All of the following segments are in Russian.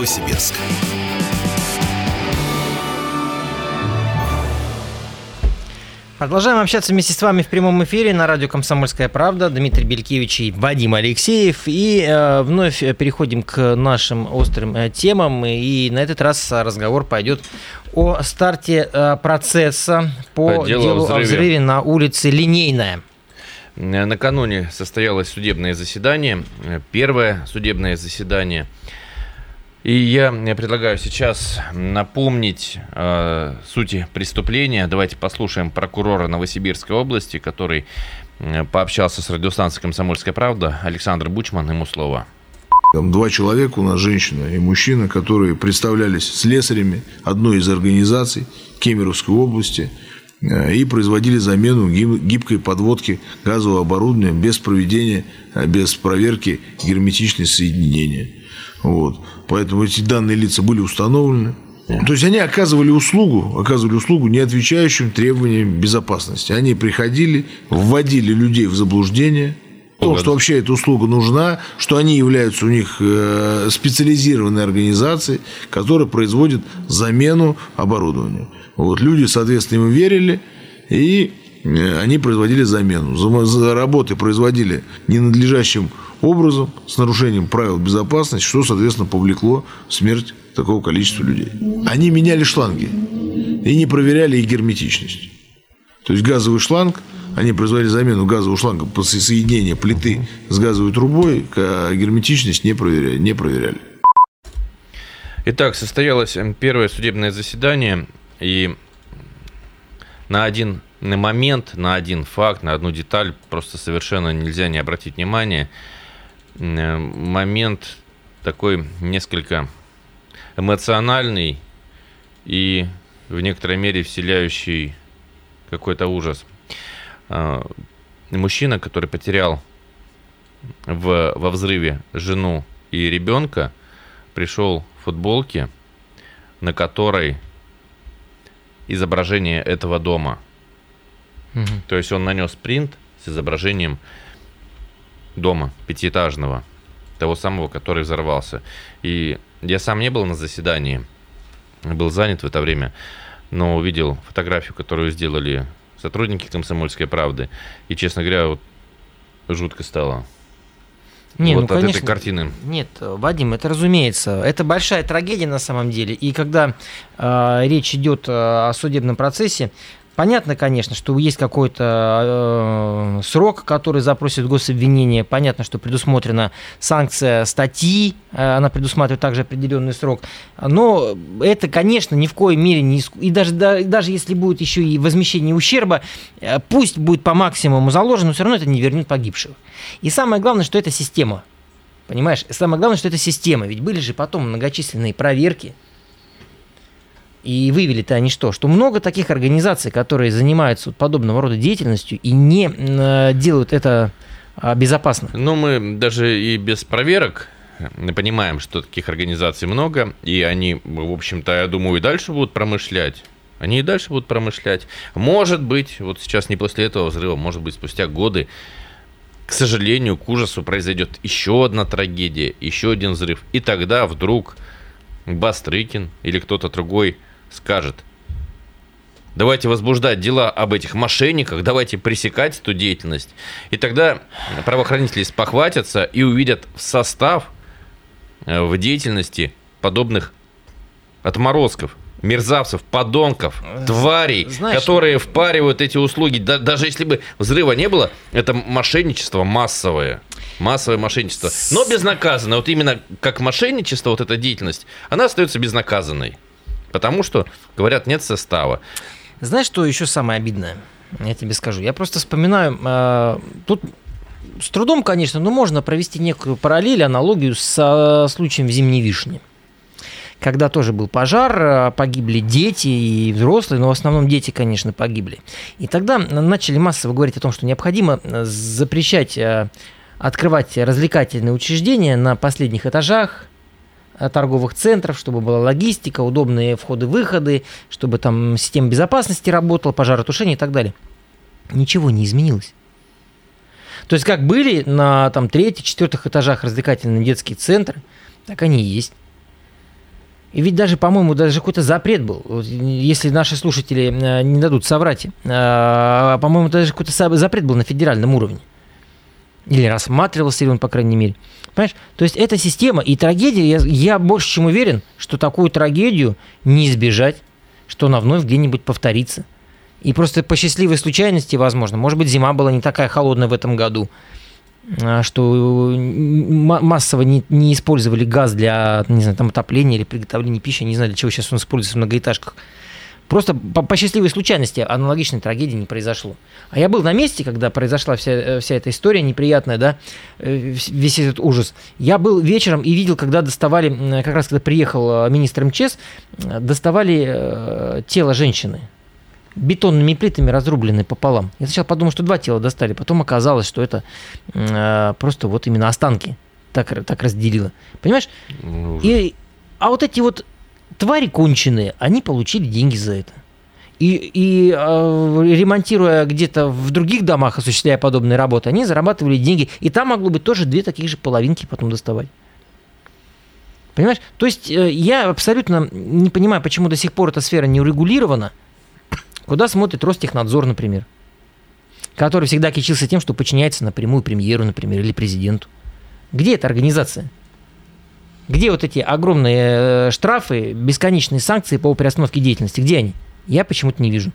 Новосибирск. Продолжаем общаться вместе с вами в прямом эфире на радио «Комсомольская правда». Дмитрий Белькевич и Вадим Алексеев. И э, вновь переходим к нашим острым э, темам. И на этот раз разговор пойдет о старте э, процесса по, по делу, делу о взрыве на улице Линейная. Накануне состоялось судебное заседание, первое судебное заседание – и я предлагаю сейчас напомнить э, сути преступления. Давайте послушаем прокурора Новосибирской области, который э, пообщался с радиостанцией «Комсомольская правда». Александр Бучман, ему слово. Там два человека у нас, женщина и мужчина, которые представлялись слесарями одной из организаций Кемеровской области э, и производили замену гибкой подводки газового оборудования без проведения, э, без проверки герметичности соединения. Вот. Поэтому эти данные лица были установлены. То есть они оказывали услугу, оказывали услугу, не отвечающим требованиям безопасности. Они приходили, вводили людей в заблуждение, то, что вообще эта услуга нужна, что они являются у них э, специализированной организацией, которая производит замену оборудования. Вот люди, соответственно, им верили, и э, они производили замену. Работы производили ненадлежащим образом, с нарушением правил безопасности, что, соответственно, повлекло смерть такого количества людей. Они меняли шланги и не проверяли их герметичность. То есть газовый шланг, они производили замену газового шланга после соединения плиты с газовой трубой, а герметичность не проверяли. Не проверяли. Итак, состоялось первое судебное заседание, и на один момент, на один факт, на одну деталь просто совершенно нельзя не обратить внимание – момент такой несколько эмоциональный и в некоторой мере вселяющий какой-то ужас. Э, мужчина, который потерял в, во взрыве жену и ребенка, пришел в футболке, на которой изображение этого дома. Угу. То есть он нанес принт с изображением дома пятиэтажного, того самого, который взорвался. И я сам не был на заседании, был занят в это время, но увидел фотографию, которую сделали сотрудники «Комсомольской правды». И, честно говоря, вот жутко стало. Не, вот ну, от конечно, этой картины. Нет, Вадим, это разумеется. Это большая трагедия на самом деле. И когда э, речь идет о судебном процессе, Понятно, конечно, что есть какой-то э, срок, который запросит гособвинение. Понятно, что предусмотрена санкция статьи, э, она предусматривает также определенный срок. Но это, конечно, ни в коей мере не... И даже, да, даже если будет еще и возмещение ущерба, э, пусть будет по максимуму заложено, но все равно это не вернет погибшего. И самое главное, что это система. Понимаешь? Самое главное, что это система. Ведь были же потом многочисленные проверки, и выявили-то они что? Что много таких организаций, которые занимаются подобного рода деятельностью и не э, делают это а, безопасно. Ну, мы даже и без проверок мы понимаем, что таких организаций много, и они, в общем-то, я думаю, и дальше будут промышлять. Они и дальше будут промышлять. Может быть, вот сейчас не после этого взрыва, может быть, спустя годы, к сожалению, к ужасу произойдет еще одна трагедия, еще один взрыв. И тогда вдруг Бастрыкин или кто-то другой скажет, давайте возбуждать дела об этих мошенниках, давайте пресекать эту деятельность. И тогда правоохранители спохватятся и увидят в состав э, в деятельности подобных отморозков, мерзавцев, подонков, тварей, Знаешь, которые впаривают эти услуги. Да, даже если бы взрыва не было, это мошенничество массовое. Массовое мошенничество. Но безнаказанное. Вот именно как мошенничество, вот эта деятельность, она остается безнаказанной. Потому что, говорят, нет состава. Знаешь, что еще самое обидное? Я тебе скажу. Я просто вспоминаю, э, тут с трудом, конечно, но можно провести некую параллель, аналогию с случаем в Зимней Вишне. Когда тоже был пожар, а, погибли дети и взрослые, но в основном дети, конечно, погибли. И тогда начали массово говорить о том, что необходимо запрещать а, открывать развлекательные учреждения на последних этажах, Э, торговых центров, чтобы была логистика, удобные входы-выходы, чтобы там система безопасности работала, пожаротушение и так далее. Ничего не изменилось. То есть как были на там третьих, четвертых этажах развлекательные детские центры, так они и есть. И ведь даже, по-моему, даже какой-то запрет был, если наши слушатели э, не дадут соврать. Э, по-моему, даже какой-то запрет был на федеральном уровне. Или рассматривался ли он, по крайней мере. Понимаешь? То есть эта система и трагедия, я, я больше чем уверен, что такую трагедию не избежать, что она вновь где-нибудь повторится. И просто по счастливой случайности, возможно, может быть, зима была не такая холодная в этом году, а, что массово не, не использовали газ для, не знаю, там, отопления или приготовления пищи, не знаю, для чего сейчас он используется в многоэтажках. Просто по, по счастливой случайности аналогичной трагедии не произошло. А я был на месте, когда произошла вся, э, вся эта история неприятная, да, э, весь этот ужас. Я был вечером и видел, когда доставали, как раз когда приехал э, министр МЧС, доставали тело женщины бетонными плитами разрублены пополам. Я сначала подумал, что два тела достали, потом оказалось, что это э, просто вот именно останки так, так разделило. Понимаешь? Ну, и, а вот эти вот твари конченые, они получили деньги за это. И, и э, ремонтируя где-то в других домах, осуществляя подобные работы, они зарабатывали деньги. И там могло быть тоже две таких же половинки потом доставать. Понимаешь? То есть э, я абсолютно не понимаю, почему до сих пор эта сфера не урегулирована. Куда смотрит Ростехнадзор, например, который всегда кичился тем, что подчиняется напрямую премьеру, например, или президенту. Где эта организация? Где вот эти огромные э, штрафы, бесконечные санкции по приостановке деятельности? Где они? Я почему-то не вижу.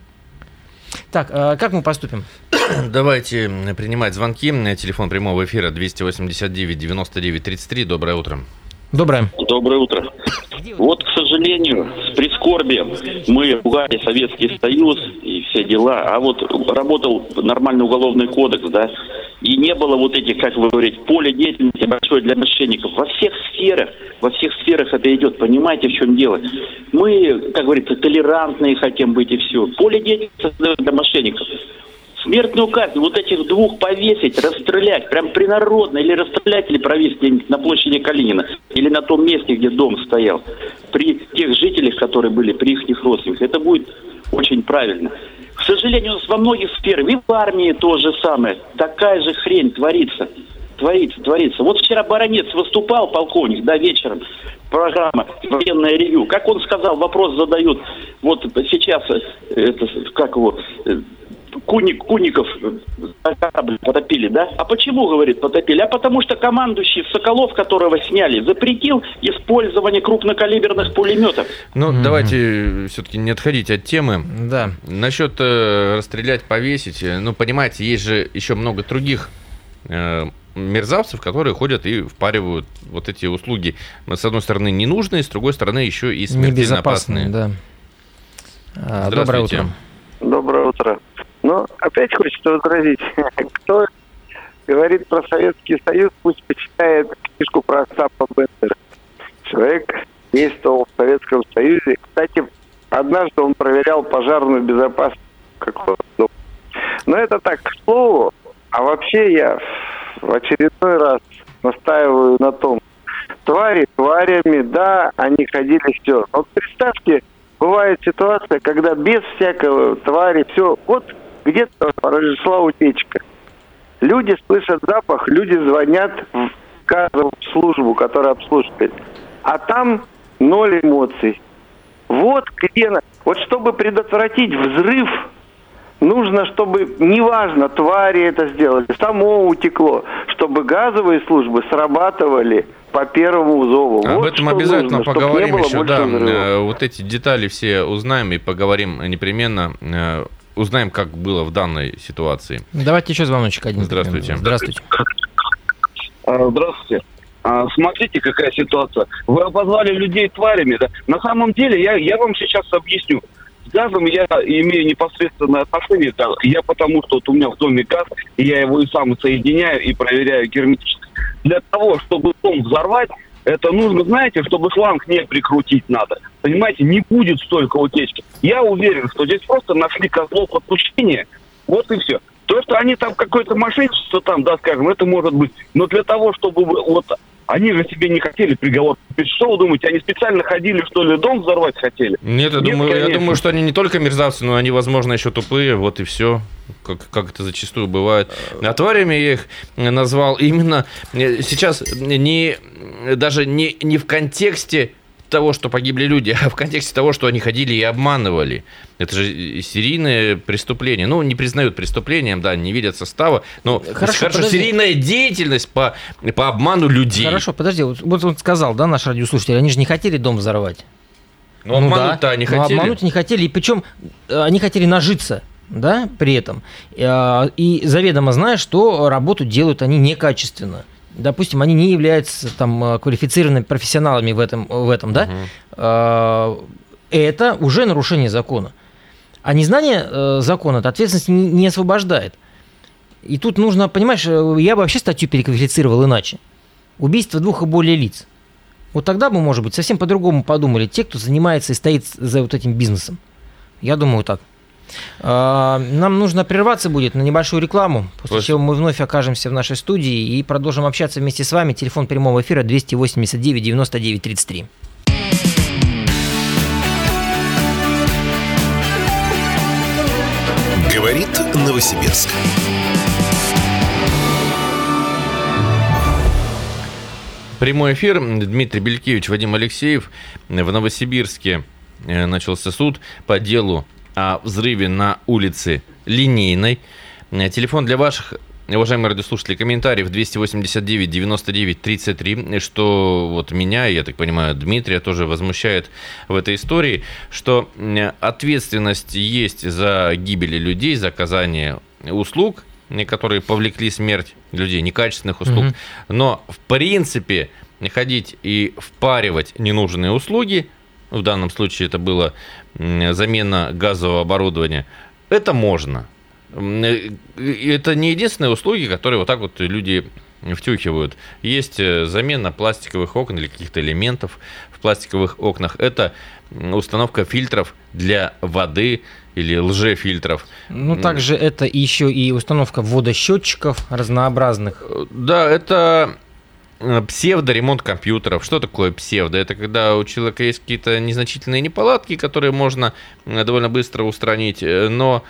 Так, а как мы поступим? Давайте принимать звонки. Телефон прямого эфира 289 99 33. Доброе утро. Доброе. Доброе утро. Вот, к сожалению, с прискорбием мы ругали Советский Союз и все дела, а вот работал нормальный уголовный кодекс, да, и не было вот этих, как вы говорите, поле деятельности большое для мошенников. Во всех сферах, во всех сферах это идет, понимаете, в чем дело? Мы, как говорится, толерантные хотим быть и все. Поле деятельности для мошенников. Смертную казнь вот этих двух повесить, расстрелять, прям принародно, или расстрелять, или провесить на площади Калинина, или на том месте, где дом стоял, при тех жителях, которые были, при их родственниках. Это будет очень правильно. К сожалению, у нас во многих сферах, и в армии то же самое, такая же хрень творится. Творится, творится. Вот вчера Баранец выступал, полковник, да, вечером, программа «Военное ревю». Как он сказал, вопрос задают, вот сейчас, э, это, как его, э, Куник, Куников корабль потопили, да? А почему, говорит, потопили? А потому что командующий Соколов, которого сняли, запретил использование крупнокалиберных пулеметов. Ну, mm-hmm. давайте все-таки не отходить от темы. Да. Насчет э, расстрелять, повесить, э, ну, понимаете, есть же еще много других э, мерзавцев, которые ходят и впаривают вот эти услуги. С одной стороны, ненужные, с другой стороны, еще и смертельно опасные. Да. А, доброе утро. Доброе утро. Но опять хочется возразить, кто говорит про Советский Союз, пусть почитает книжку про Остапа Бендера. Человек действовал в Советском Союзе. Кстати, однажды он проверял пожарную безопасность какого-то дома. Но это так, к слову. А вообще я в очередной раз настаиваю на том, твари тварями, да, они ходили все. Но представьте, бывает ситуация, когда без всякого твари все, вот где-то произошла утечка. Люди слышат запах, люди звонят в газовую службу, которая обслуживает. А там ноль эмоций. Вот где... Вот чтобы предотвратить взрыв, нужно, чтобы, неважно, твари это сделали, само утекло, чтобы газовые службы срабатывали по первому зову. Об вот этом обязательно нужно, поговорим еще, да. Взрывов. Э, вот эти детали все узнаем и поговорим непременно э, узнаем, как было в данной ситуации. Давайте еще звоночек один. Здравствуйте. Здравствуйте. А, здравствуйте. А, смотрите, какая ситуация. Вы обозвали людей тварями. Да? На самом деле, я, я вам сейчас объясню. С газом я имею непосредственное отношение. Да, я потому, что вот у меня в доме газ, и я его и сам соединяю и проверяю герметичность. Для того, чтобы дом взорвать, это нужно, знаете, чтобы шланг не прикрутить надо. Понимаете, не будет столько утечки. Я уверен, что здесь просто нашли козлов отпущения. Вот и все. То, что они там какое-то мошенничество там, да, скажем, это может быть. Но для того, чтобы вот они же себе не хотели приговор. Что вы думаете, они специально ходили, что ли, дом взорвать хотели? Нет, я, Нет, думаю, я думаю, что они не только мерзавцы, но они, возможно, еще тупые, вот и все. Как, как это зачастую бывает. А тварями я их назвал именно э, сейчас не, даже не, не в контексте того, что погибли люди, а в контексте того, что они ходили и обманывали. Это же серийное преступление. Ну, не признают преступлением, да, не видят состава. Но хорошо, хорошо серийная деятельность по, по обману людей. Хорошо, подожди, вот, вот он сказал, да, наш радиослушатель, они же не хотели дом взорвать. Ну, ну обмануть-то да, они хотели. обмануть не хотели, и причем э, они хотели нажиться да, при этом. Э, и заведомо зная, что работу делают они некачественно допустим, они не являются там э, квалифицированными профессионалами в этом, в этом да, угу. это уже нарушение закона. А незнание э, закона от ответственности не освобождает. И тут нужно, понимаешь, я бы вообще статью переквалифицировал иначе. Убийство двух и более лиц. Вот тогда бы, может быть, совсем по-другому подумали те, кто занимается и стоит за вот этим бизнесом. Я думаю так. А, нам нужно прерваться будет на небольшую рекламу, после чего мы вновь окажемся в нашей студии и продолжим общаться вместе с вами. Телефон прямого эфира 289 99 33. Говорит Новосибирск. Прямой эфир. Дмитрий Белькевич, Вадим Алексеев. В Новосибирске э, начался суд по делу о взрыве на улице Линейной. Э, телефон для ваших уважаемые радиослушатели, комментариев 289 99 33, что вот меня, я так понимаю, Дмитрия тоже возмущает в этой истории, что э, ответственность есть за гибели людей, за оказание услуг, которые повлекли смерть людей, некачественных услуг. Угу. Но, в принципе, ходить и впаривать ненужные услуги, в данном случае это было замена газового оборудования, это можно. Э, это не единственные услуги, которые вот так вот люди втюхивают. Есть э, замена пластиковых окон или каких-то элементов в пластиковых окнах. Это установка фильтров для воды или лжефильтров. Ну, также это еще и установка водосчетчиков разнообразных. Э, да, это псевдоремонт компьютеров. Что такое псевдо? Это когда у человека есть какие-то незначительные неполадки, которые можно э, довольно быстро устранить, э, но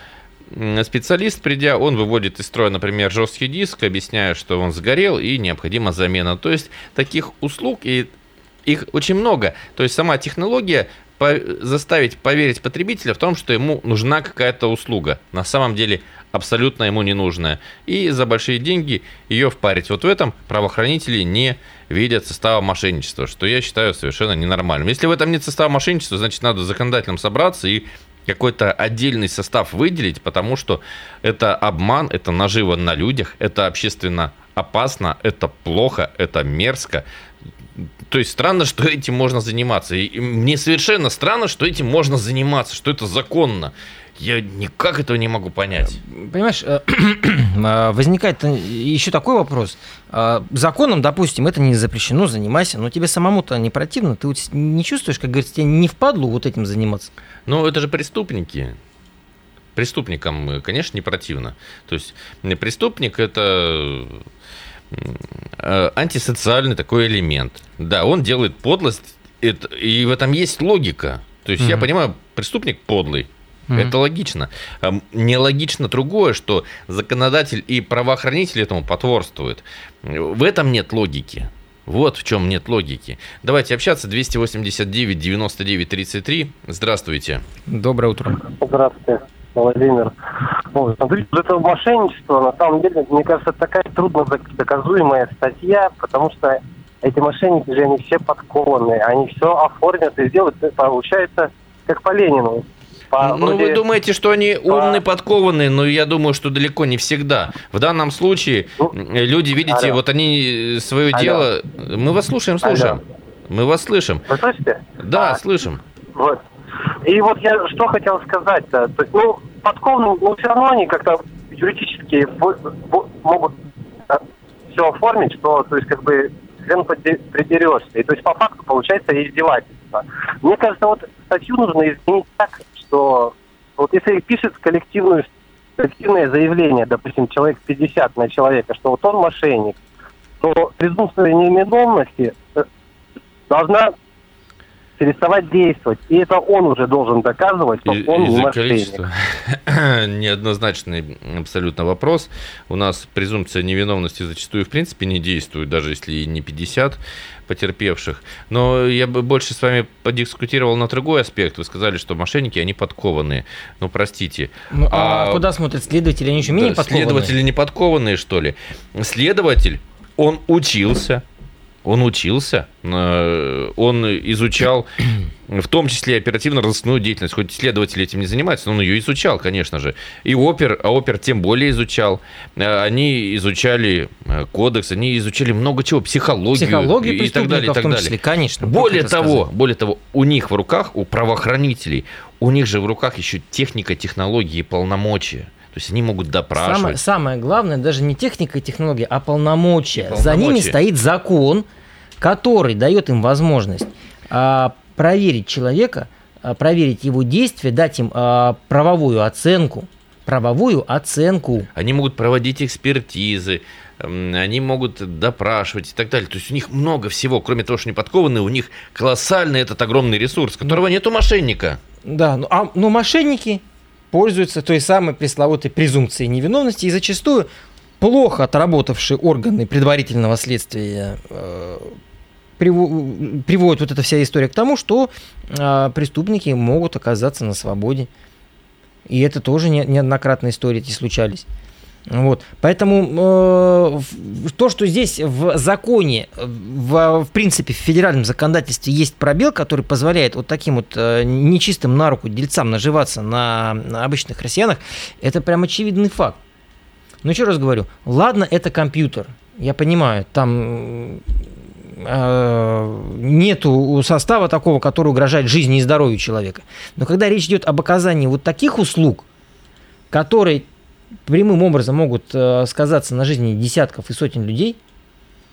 специалист, придя, он выводит из строя, например, жесткий диск, объясняя, что он сгорел и необходима замена. То есть таких услуг и их очень много. То есть сама технология заставить поверить потребителя в том, что ему нужна какая-то услуга. На самом деле абсолютно ему не нужная. И за большие деньги ее впарить. Вот в этом правоохранители не видят состава мошенничества, что я считаю совершенно ненормальным. Если в этом нет состава мошенничества, значит надо законодательно собраться и какой-то отдельный состав выделить, потому что это обман, это наживо на людях, это общественно опасно, это плохо, это мерзко. То есть странно, что этим можно заниматься. И мне совершенно странно, что этим можно заниматься, что это законно. Я никак этого не могу понять. Понимаешь, э, а, возникает еще такой вопрос. А, законом, допустим, это не запрещено, занимайся, но тебе самому-то не противно. Ты вот не чувствуешь, как говорится, тебе не впадлу вот этим заниматься? Ну, это же преступники. Преступникам, э, конечно, не противно. То есть преступник – это э, антисоциальный такой элемент. Да, он делает подлость, и в этом есть логика. То есть mm-hmm. я понимаю, преступник подлый, Mm-hmm. Это логично. Нелогично другое, что законодатель и правоохранитель этому потворствуют. В этом нет логики. Вот в чем нет логики. Давайте общаться. 289 99 33. Здравствуйте. Доброе утро. Здравствуйте, Владимир. Вот, смотрите, это мошенничество, на самом деле, мне кажется, такая трудно доказуемая статья, потому что эти мошенники же, они все подкованные, они все оформят и сделают, получается, как по Ленину. По, ну, вроде... вы думаете, что они умные, по... подкованные, но я думаю, что далеко не всегда. В данном случае ну, люди, видите, алло. вот они свое алло. дело... Мы вас слушаем, слушаем. Алло. Мы вас слышим. Вы слышите? Да, а, слышим. Вот. И вот я что хотел сказать-то. То есть, ну, подкованные, но все равно они как-то юридически могут все оформить, что, то есть, как бы, хрен придерешься. И то есть, по факту, получается издевательство. Мне кажется, вот статью нужно изменить так, что вот если пишет коллективную, коллективное заявление, допустим, человек 50 на человека, что вот он мошенник, то презумпция невиновности э, должна переставать действовать. И это он уже должен доказывать, что он не мошенник. Неоднозначный абсолютно вопрос. У нас презумпция невиновности зачастую в принципе не действует, даже если и не 50 потерпевших. Но я бы больше с вами подискутировал на другой аспект. Вы сказали, что мошенники, они подкованные. Ну, простите. Ну, а, а куда смотрят следователи? Они еще менее да, подкованные? Следователи не подкованные, что ли? Следователь, он учился, он учился, э, он изучал в том числе оперативно-розыскную деятельность. Хоть следователи этим не занимаются, но он ее изучал, конечно же. И опер, а опер тем более изучал. Э, они изучали э, кодекс, они изучали много чего, психологию, психологию и так далее, и так далее. Числе, конечно. Более того, сказать. более того, у них в руках, у правоохранителей, у них же в руках еще техника, технологии полномочия. То есть они могут допрашивать. Самое, самое главное, даже не техника и технология, а полномочия. полномочия. За ними стоит закон, который дает им возможность а, проверить человека, а, проверить его действия, дать им а, правовую оценку. Правовую оценку. Они могут проводить экспертизы, они могут допрашивать и так далее. То есть у них много всего, кроме того, что они подкованы, у них колоссальный этот огромный ресурс, которого нет у мошенника. Да, ну, а, но мошенники пользуются той самой пресловутой презумпцией невиновности и зачастую плохо отработавшие органы предварительного следствия э, приводит вот эта вся история к тому, что э, преступники могут оказаться на свободе. И это тоже не, неоднократно истории эти случались. Вот. Поэтому э, то, что здесь в законе, в, в принципе, в федеральном законодательстве есть пробел, который позволяет вот таким вот э, нечистым на руку дельцам наживаться на, на обычных россиянах, это прям очевидный факт. Но еще раз говорю, ладно, это компьютер. Я понимаю, там э, нету состава такого, который угрожает жизни и здоровью человека. Но когда речь идет об оказании вот таких услуг, которые прямым образом могут э, сказаться на жизни десятков и сотен людей,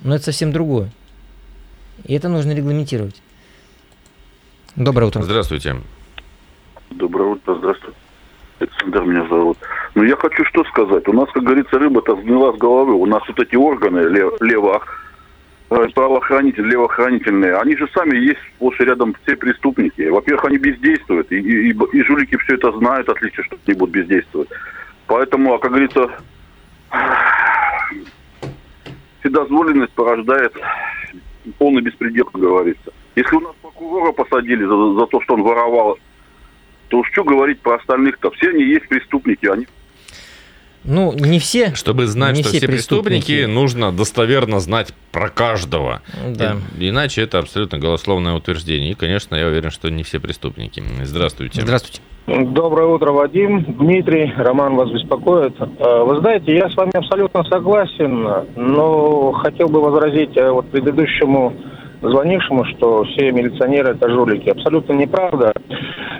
но это совсем другое. И это нужно регламентировать. Доброе утро. Здравствуйте. Доброе утро, здравствуйте. Александр меня зовут. Ну, я хочу что сказать. У нас, как говорится, рыба-то сгнила с головы. У нас вот эти органы лев, лево, э, правоохранители, левоохранительные, они же сами есть сплошь и рядом все преступники. Во-первых, они бездействуют, и, и, и жулики все это знают отлично, что они будут бездействовать. Поэтому, а как говорится, вседозволенность порождает полный беспредел, как говорится. Если у нас прокурора посадили за, за то, что он воровал, то что говорить про остальных-то? Все они есть преступники, они ну, не все. Чтобы знать, не что все, все преступники, преступники, нужно достоверно знать про каждого. Да. И, иначе это абсолютно голословное утверждение. И, конечно, я уверен, что не все преступники. Здравствуйте. Здравствуйте. Доброе утро, Вадим. Дмитрий, Роман вас беспокоит. Э, вы знаете, я с вами абсолютно согласен, но хотел бы возразить э, вот предыдущему звонившему, что все милиционеры это жулики. Абсолютно неправда.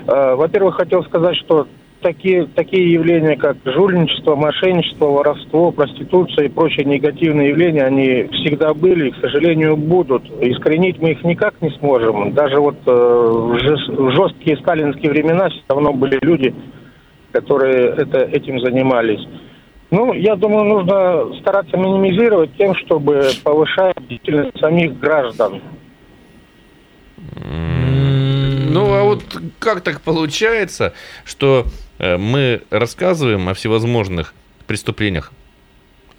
Э, во-первых, хотел сказать, что такие, такие явления, как жульничество, мошенничество, воровство, проституция и прочие негативные явления, они всегда были и, к сожалению, будут. Искоренить мы их никак не сможем. Даже вот э, в жесткие сталинские времена все равно были люди, которые это, этим занимались. Ну, я думаю, нужно стараться минимизировать тем, чтобы повышать деятельность самих граждан. Ну, а вот как так получается, что мы рассказываем о всевозможных преступлениях,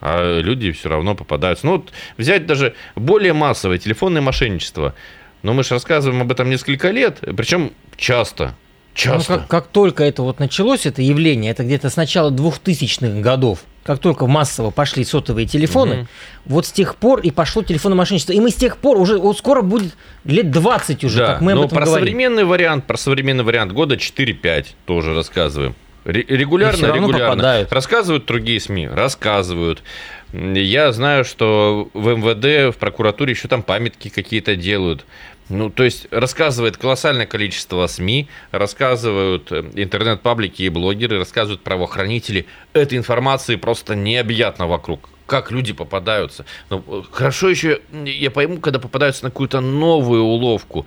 а люди все равно попадаются. Ну вот взять даже более массовое телефонное мошенничество. Но мы же рассказываем об этом несколько лет, причем часто. Часто. Ну, как, как только это вот началось, это явление, это где-то с начала 2000-х годов, как только массово пошли сотовые телефоны, угу. вот с тех пор и пошло телефонное мошенничество. И мы с тех пор уже, вот скоро будет лет 20 уже, да, как мы об но этом про говорим. современный вариант, про современный вариант года 4-5 тоже рассказываем. Регулярно, регулярно. Попадают. Рассказывают другие СМИ, рассказывают. Я знаю, что в МВД, в прокуратуре еще там памятки какие-то делают. Ну, то есть рассказывает колоссальное количество СМИ, рассказывают э, интернет-паблики и блогеры, рассказывают правоохранители. Этой информации просто необъятно вокруг. Как люди попадаются. Ну, хорошо еще, я пойму, когда попадаются на какую-то новую уловку.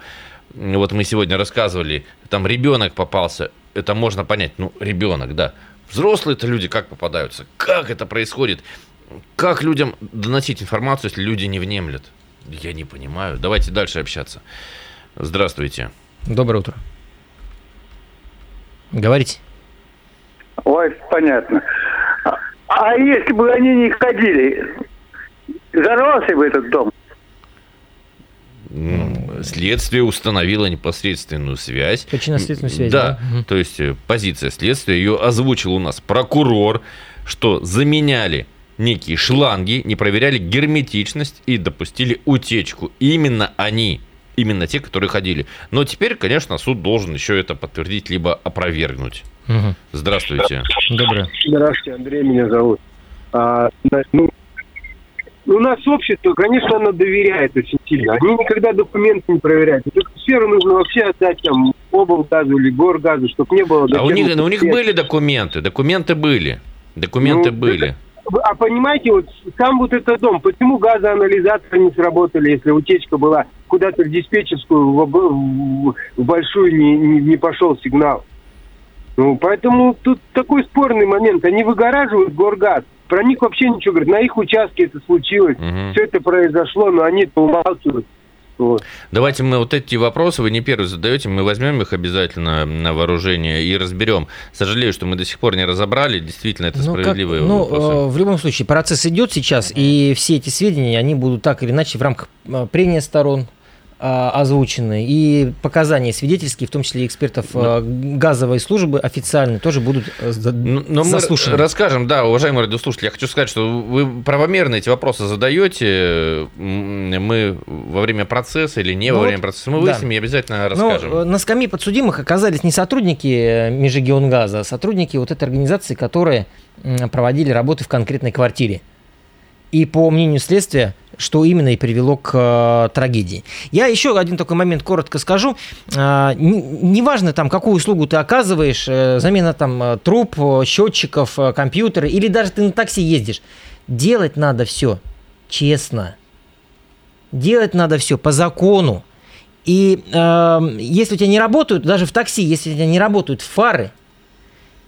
Вот мы сегодня рассказывали, там ребенок попался. Это можно понять. Ну, ребенок, да. Взрослые-то люди как попадаются? Как это происходит? Как людям доносить информацию, если люди не внемлят? Я не понимаю. Давайте дальше общаться. Здравствуйте. Доброе утро. Говорите. Ой, понятно. А, а если бы они не ходили, взорвался бы этот дом? Следствие установило непосредственную связь. Причинно-следственную связь, да. да. То есть э, позиция следствия, ее озвучил у нас прокурор, что заменяли некие шланги, не проверяли герметичность и допустили утечку. Именно они, именно те, которые ходили. Но теперь, конечно, суд должен еще это подтвердить, либо опровергнуть. Угу. Здравствуйте. Доброе. Здравствуйте, Андрей меня зовут. А, ну, у нас общество, конечно, оно доверяет очень сильно. Они никогда документы не проверяют. Эту сферу нужно вообще отдать там облгазу или горгазу, чтобы не было... А у них, у них были документы, документы были. Документы ну, были. Это, а понимаете, вот сам вот этот дом, почему газоанализаторы не сработали, если утечка была куда-то в диспетчерскую, в, в, в большую не, не, не пошел сигнал? Ну, поэтому тут такой спорный момент. Они выгораживают горгаз. Про них вообще ничего говорят. На их участке это случилось. Угу. Все это произошло, но они это умалчивают. Вот. Давайте мы вот эти вопросы, вы не первые задаете, мы возьмем их обязательно на вооружение и разберем. Сожалею, что мы до сих пор не разобрали, действительно, это ну, справедливые как, ну, вопросы. Ну, в любом случае, процесс идет сейчас, и все эти сведения, они будут так или иначе в рамках э, прения сторон, озвучены, и показания свидетельские, в том числе экспертов но... Ну. газовой службы официальные, тоже будут э, но, но заслушаны. Мы расскажем, да, уважаемые радиослушатели, я хочу сказать, что вы правомерно эти вопросы задаете, мы во время процесса или не ну во время процесса, мы выясним да. и обязательно расскажем. Но на скамье подсудимых оказались не сотрудники э, Межрегионгаза, а сотрудники вот этой организации, которые проводили работы в конкретной квартире. И по мнению следствия, что именно и привело к э, трагедии. Я еще один такой момент коротко скажу. Э, неважно там, какую услугу ты оказываешь, э, замена там э, труб, счетчиков, э, компьютера, или даже ты на такси ездишь. Делать надо все честно. Делать надо все по закону. И э, если у тебя не работают, даже в такси, если у тебя не работают фары,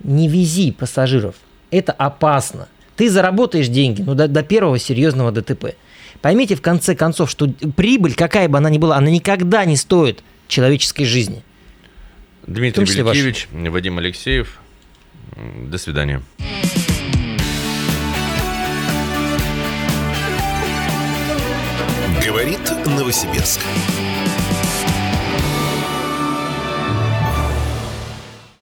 не вези пассажиров. Это опасно. Ты заработаешь деньги ну, до, до первого серьезного ДТП. Поймите в конце концов, что прибыль, какая бы она ни была, она никогда не стоит человеческой жизни. Дмитрий Белякевич, Вадим Алексеев. До свидания. Говорит Новосибирск.